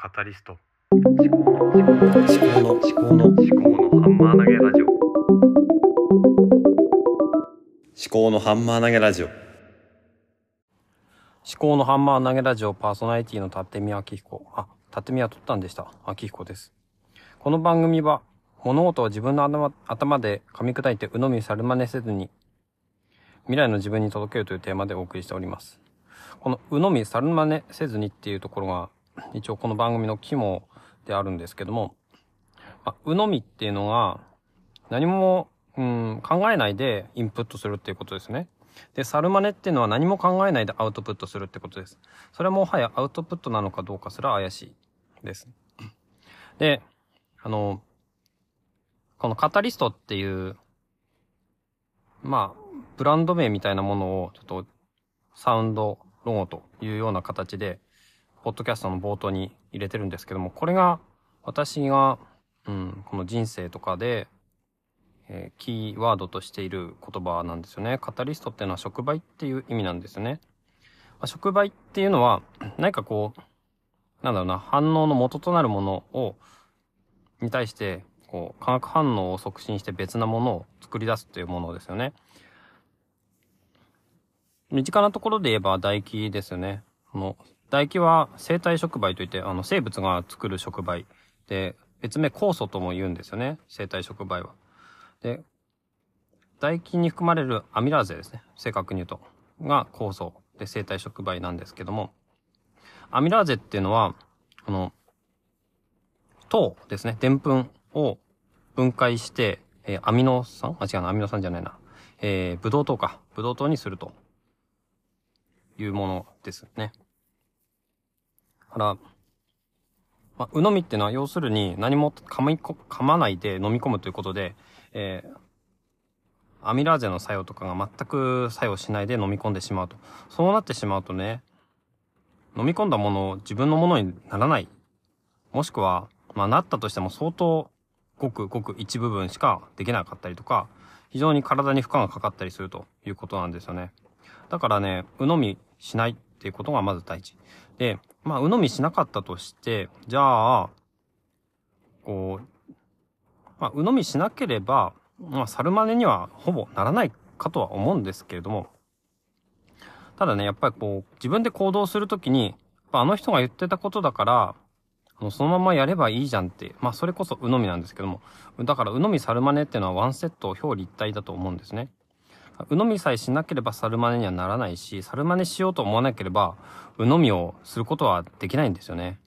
カタリスト思考の思考の思考の思考の思思考のハンマー投げラジオ考のハンマー投げラジオ思考のハンマー投げラジオパーソナリティの立見明彦。あ、立見は取ったんでした。明彦です。この番組は、物事を自分の頭頭で噛み砕いて鵜呑み猿真似せずに、未来の自分に届けるというテーマでお送りしております。この鵜呑み猿真似せずにっていうところが、一応この番組の肝であるんですけども、まあ、鵜呑みっていうのが、何も、うん、考えないでインプットするっていうことですね。で、猿真似っていうのは何も考えないでアウトプットするってことです。それはもはやアウトプットなのかどうかすら怪しいです。で、あの、このカタリストっていう、まあ、ブランド名みたいなものをちょっとサウンドロゴというような形で、ポッドキャストの冒頭に入れてるんですけども、これが私が、うん、この人生とかで、えーキーワードとしている言葉なんですよね。カタリストっていうのは触媒っていう意味なんですよね。まあ、触媒っていうのは、何かこう、なんだろうな、反応の元となるものを、に対して、こう、化学反応を促進して別なものを作り出すっていうものですよね。身近なところで言えば唾液ですよね。この唾液は生体触媒といって、あの、生物が作る触媒。で、別名酵素とも言うんですよね。生体触媒は。で、唾液に含まれるアミラーゼですね。正確に言うと。が酵素で生体触媒なんですけども、アミラーゼっていうのは、この、糖ですね。澱粉を分解して、えーアミノ酸？あ、違うな、アミノ酸じゃないな。えー、ブドウ糖か。ブドウ糖にすると。いうものですね。から、まあ、鵜呑みっていうのは要するに何も噛みこ噛まないで飲み込むということで、えーアミラーゼの作用とかが全く作用しないで飲み込んでしまうと。そうなってしまうとね、飲み込んだものを自分のものにならない。もしくは、まあなったとしても相当ごくごく一部分しかできなかったりとか、非常に体に負荷がかかったりするということなんですよね。だからね、鵜呑みしないっていうことがまず第一。で、まあ、鵜呑みしなかったとして、じゃあ、こう、まあ、鵜呑みしなければ、まあ、猿真似にはほぼならないかとは思うんですけれども、ただね、やっぱりこう、自分で行動するときに、あの人が言ってたことだから、あのそのままやればいいじゃんって、まあ、それこそ鵜呑みなんですけども、だから鵜呑み猿真似っていうのはワンセット表裏一体だと思うんですね。鵜呑みさえしなければ猿真似にはならないし、猿真似しようと思わなければ、鵜呑みをすることはできないんですよね。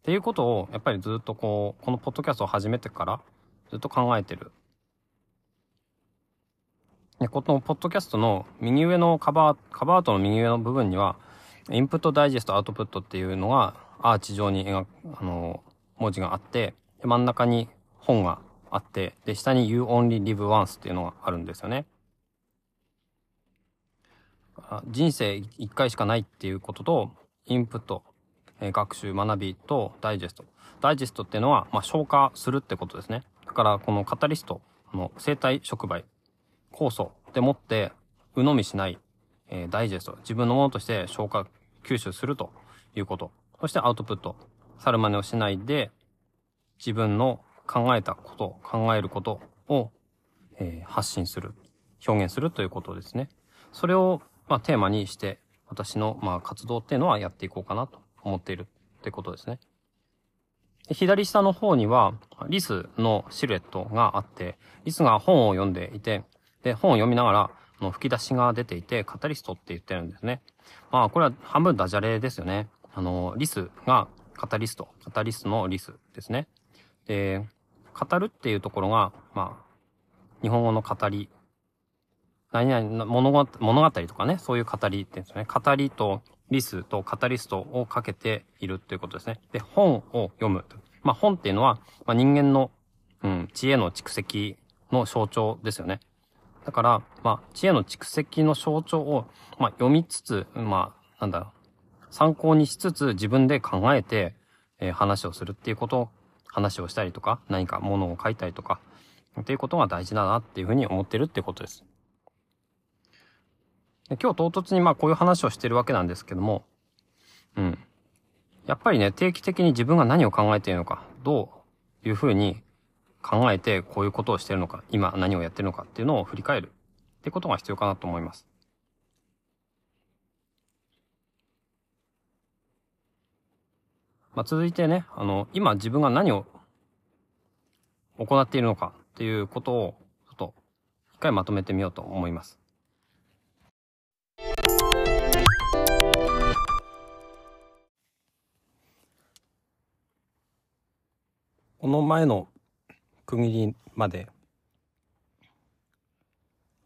っていうことを、やっぱりずっとこう、このポッドキャストを始めてから、ずっと考えてる。で、このポッドキャストの右上のカバー、カバーアートの右上の部分には、インプットダイジェストアウトプットっていうのが、アーチ上に描く、あの、文字があって、真ん中に本があって、で、下に You Only Live Once っていうのがあるんですよね。人生一回しかないっていうことと、インプット、え学習、学びとダイジェスト。ダイジェストっていうのは、まあ、消化するってことですね。だから、このカタリストの生体触媒、酵素でもって、鵜呑みしない、えーダイジェスト、自分のものとして消化、吸収するということ。そしてアウトプット。猿真似をしないで、自分の考えたこと、考えることを、えー発信する、表現するということですね。それを、まあ、テーマにして、私の、まあ、活動っていうのはやっていこうかなと思っているってことですね。で左下の方には、リスのシルエットがあって、リスが本を読んでいて、で、本を読みながら、の吹き出しが出ていて、カタリストって言ってるんですね。まあ、これは半分ダジャレですよね。あの、リスがカタリスト、カタリストのリスですね。で、語るっていうところが、まあ、日本語の語り、何々物語物語とかね、そういう語りって言うんですよね。語りとリスとカタリストをかけているっていうことですね。で、本を読む。まあ本っていうのは、まあ、人間の、うん、知恵の蓄積の象徴ですよね。だから、まあ、知恵の蓄積の象徴を、まあ、読みつつ、まあ、なんだろう、参考にしつつ自分で考えて、えー話をするっていうこと、話をしたりとか、何か物を書いたりとか、っていうことが大事だなっていうふうに思ってるってことです。で今日唐突にまあこういう話をしてるわけなんですけども、うん。やっぱりね、定期的に自分が何を考えているのか、どういうふうに考えてこういうことをしてるのか、今何をやってるのかっていうのを振り返るってことが必要かなと思います。まあ、続いてね、あの、今自分が何を行っているのかっていうことを、ちょっと、一回まとめてみようと思います。この前の区切りまで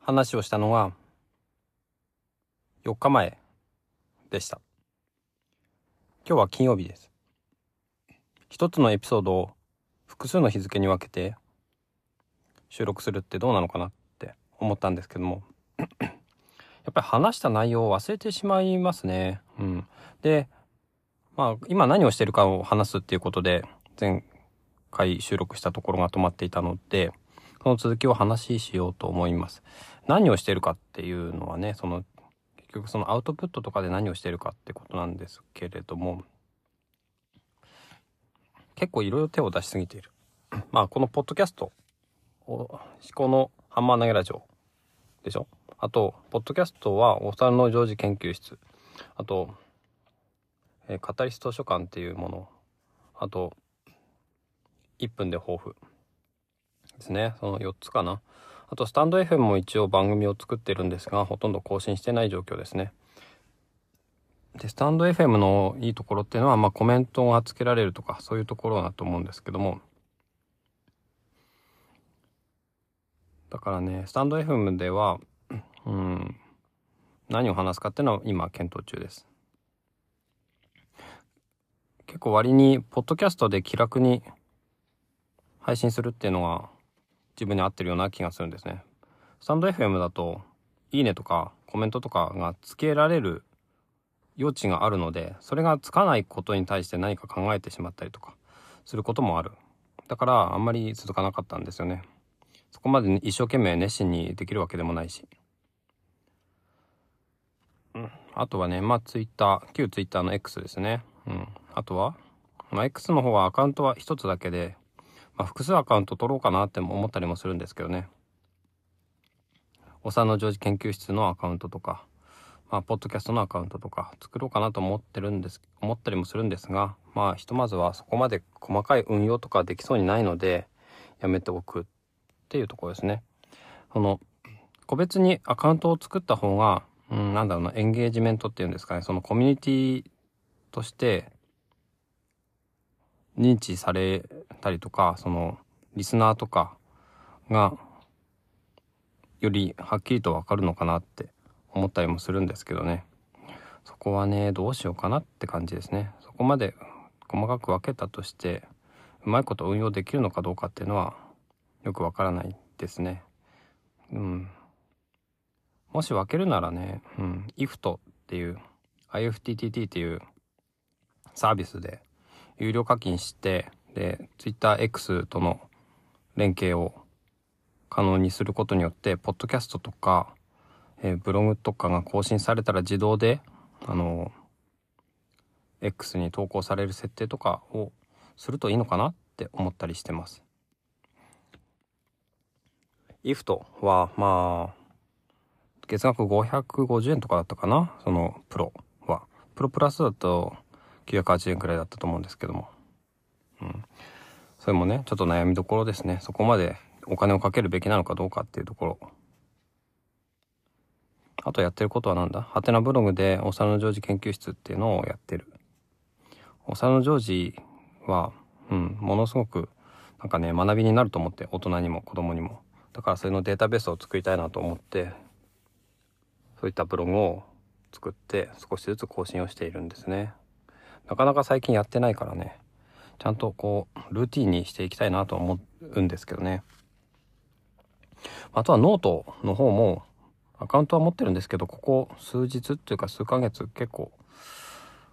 話をしたのが4日前でした。今日は金曜日です。一つのエピソードを複数の日付に分けて収録するってどうなのかなって思ったんですけども やっぱり話した内容を忘れてしまいますね。うん。で、まあ今何をしてるかを話すっていうことで前回収録したところが止まっていたので、その続きを話ししようと思います。何をしてるかっていうのはね、その、結局そのアウトプットとかで何をしてるかってことなんですけれども、結構いろいろ手を出しすぎている。まあ、このポッドキャスト、思考のハンマー投げラジオでしょ？あと、ポッドキャストはお猿の常時研究室。あと、えーカタリス図書館っていうもの。あと、1分で抱負ですね。その4つかな。あと、スタンド FM も一応番組を作ってるんですが、ほとんど更新してない状況ですね。で、スタンド FM のいいところっていうのは、まあコメントがつけられるとか、そういうところだと思うんですけども。だからね、スタンド FM では、うん、何を話すかっていうのは今検討中です。結構割に、ポッドキャストで気楽に配信するっていうのが自分に合ってるような気がするんですね。スタンド FM だと、いいねとかコメントとかがつけられる余地があるので、それがつかないことに対して何か考えてしまったりとかすることもある。だからあんまり続かなかったんですよね。そこまで一生懸命熱心にできるわけでもないし。うん。あとはね、まあツイッター、旧ツイッターの X ですね。うん。あとは、まあ X の方はアカウントは一つだけで、まあ、複数アカウント取ろうかなって思ったりもするんですけどね。お産の常時研究室のアカウントとか、まあ、ポッドキャストのアカウントとか作ろうかなと思ってるんです、思ったりもするんですが、まあ、ひとまずはそこまで細かい運用とかできそうにないので、やめておくっていうところですね。その、個別にアカウントを作った方が、うん、なんだろうな、エンゲージメントっていうんですかね、そのコミュニティとして、認知されたりとか、その、リスナーとかが、よりはっきりとわかるのかなって思ったりもするんですけどね。そこはね、どうしようかなって感じですね。そこまで細かく分けたとして、うまいこと運用できるのかどうかっていうのは、よくわからないですね。うん。もし分けるならね、うん、IFT っていう、IFTTT っていうサービスで、有料課金して、で、TwitterX との連携を可能にすることによって、ポッドキャストとか、えーブログとかが更新されたら自動で、あの、X に投稿される設定とかをするといいのかなって思ったりしてます。IFT は、まあ、月額550円とかだったかな？そのプロは。プロプラスだと980円くらいだったと思うんですけども。うん。それもね、ちょっと悩みどころですね。そこまでお金をかけるべきなのかどうかっていうところ。あとやってることはなんだ？ハテナブログでお皿のジョージ研究室っていうのをやってる。お皿のジョージは、うん、ものすごくなんかね、学びになると思って、大人にも子供にも。だからそれのデータベースを作りたいなと思って、そういったブログを作って少しずつ更新をしているんですね。なかなか最近やってないからね、ちゃんとこう、ルーティンにしていきたいなと思うんですけどね。あとはノートの方も、アカウントは持ってるんですけど、ここ数日っていうか数ヶ月結構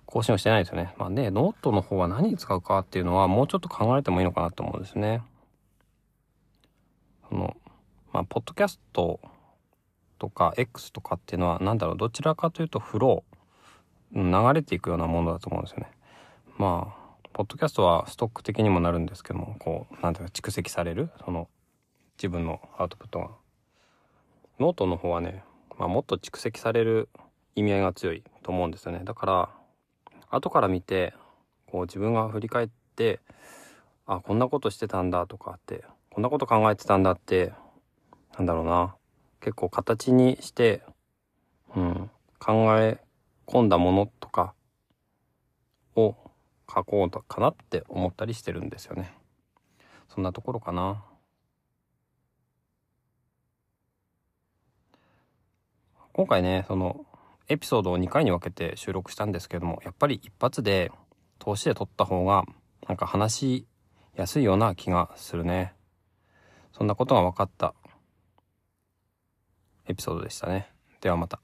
更新をしてないですよね。まあね、ノートの方は何に使うかっていうのはもうちょっと考えてもいいのかなと思うんですね。その、まあ、ポッドキャストとか X とかっていうのは、なんだろう、どちらかというとフロー流れていくようなものだと思うんですよね。まあ、ポッドキャストはストック的にもなるんですけども、こう、なんていうか蓄積される、その、自分のアウトプットが。ノートの方はね、まあもっと蓄積される意味合いが強いと思うんですよね。だから、後から見て、こう自分が振り返って、あ、こんなことしてたんだとかって、こんなこと考えてたんだって、なんだろうな。結構形にして、うん、考え込んだものとかを書こうかなって思ったりしてるんですよね。そんなところかな。今回ね、そのエピソードを2回に分けて収録したんですけども、やっぱり一発で通しで撮った方がなんか話しやすいような気がするね。そんなことが分かったエピソードでしたね。ではまた。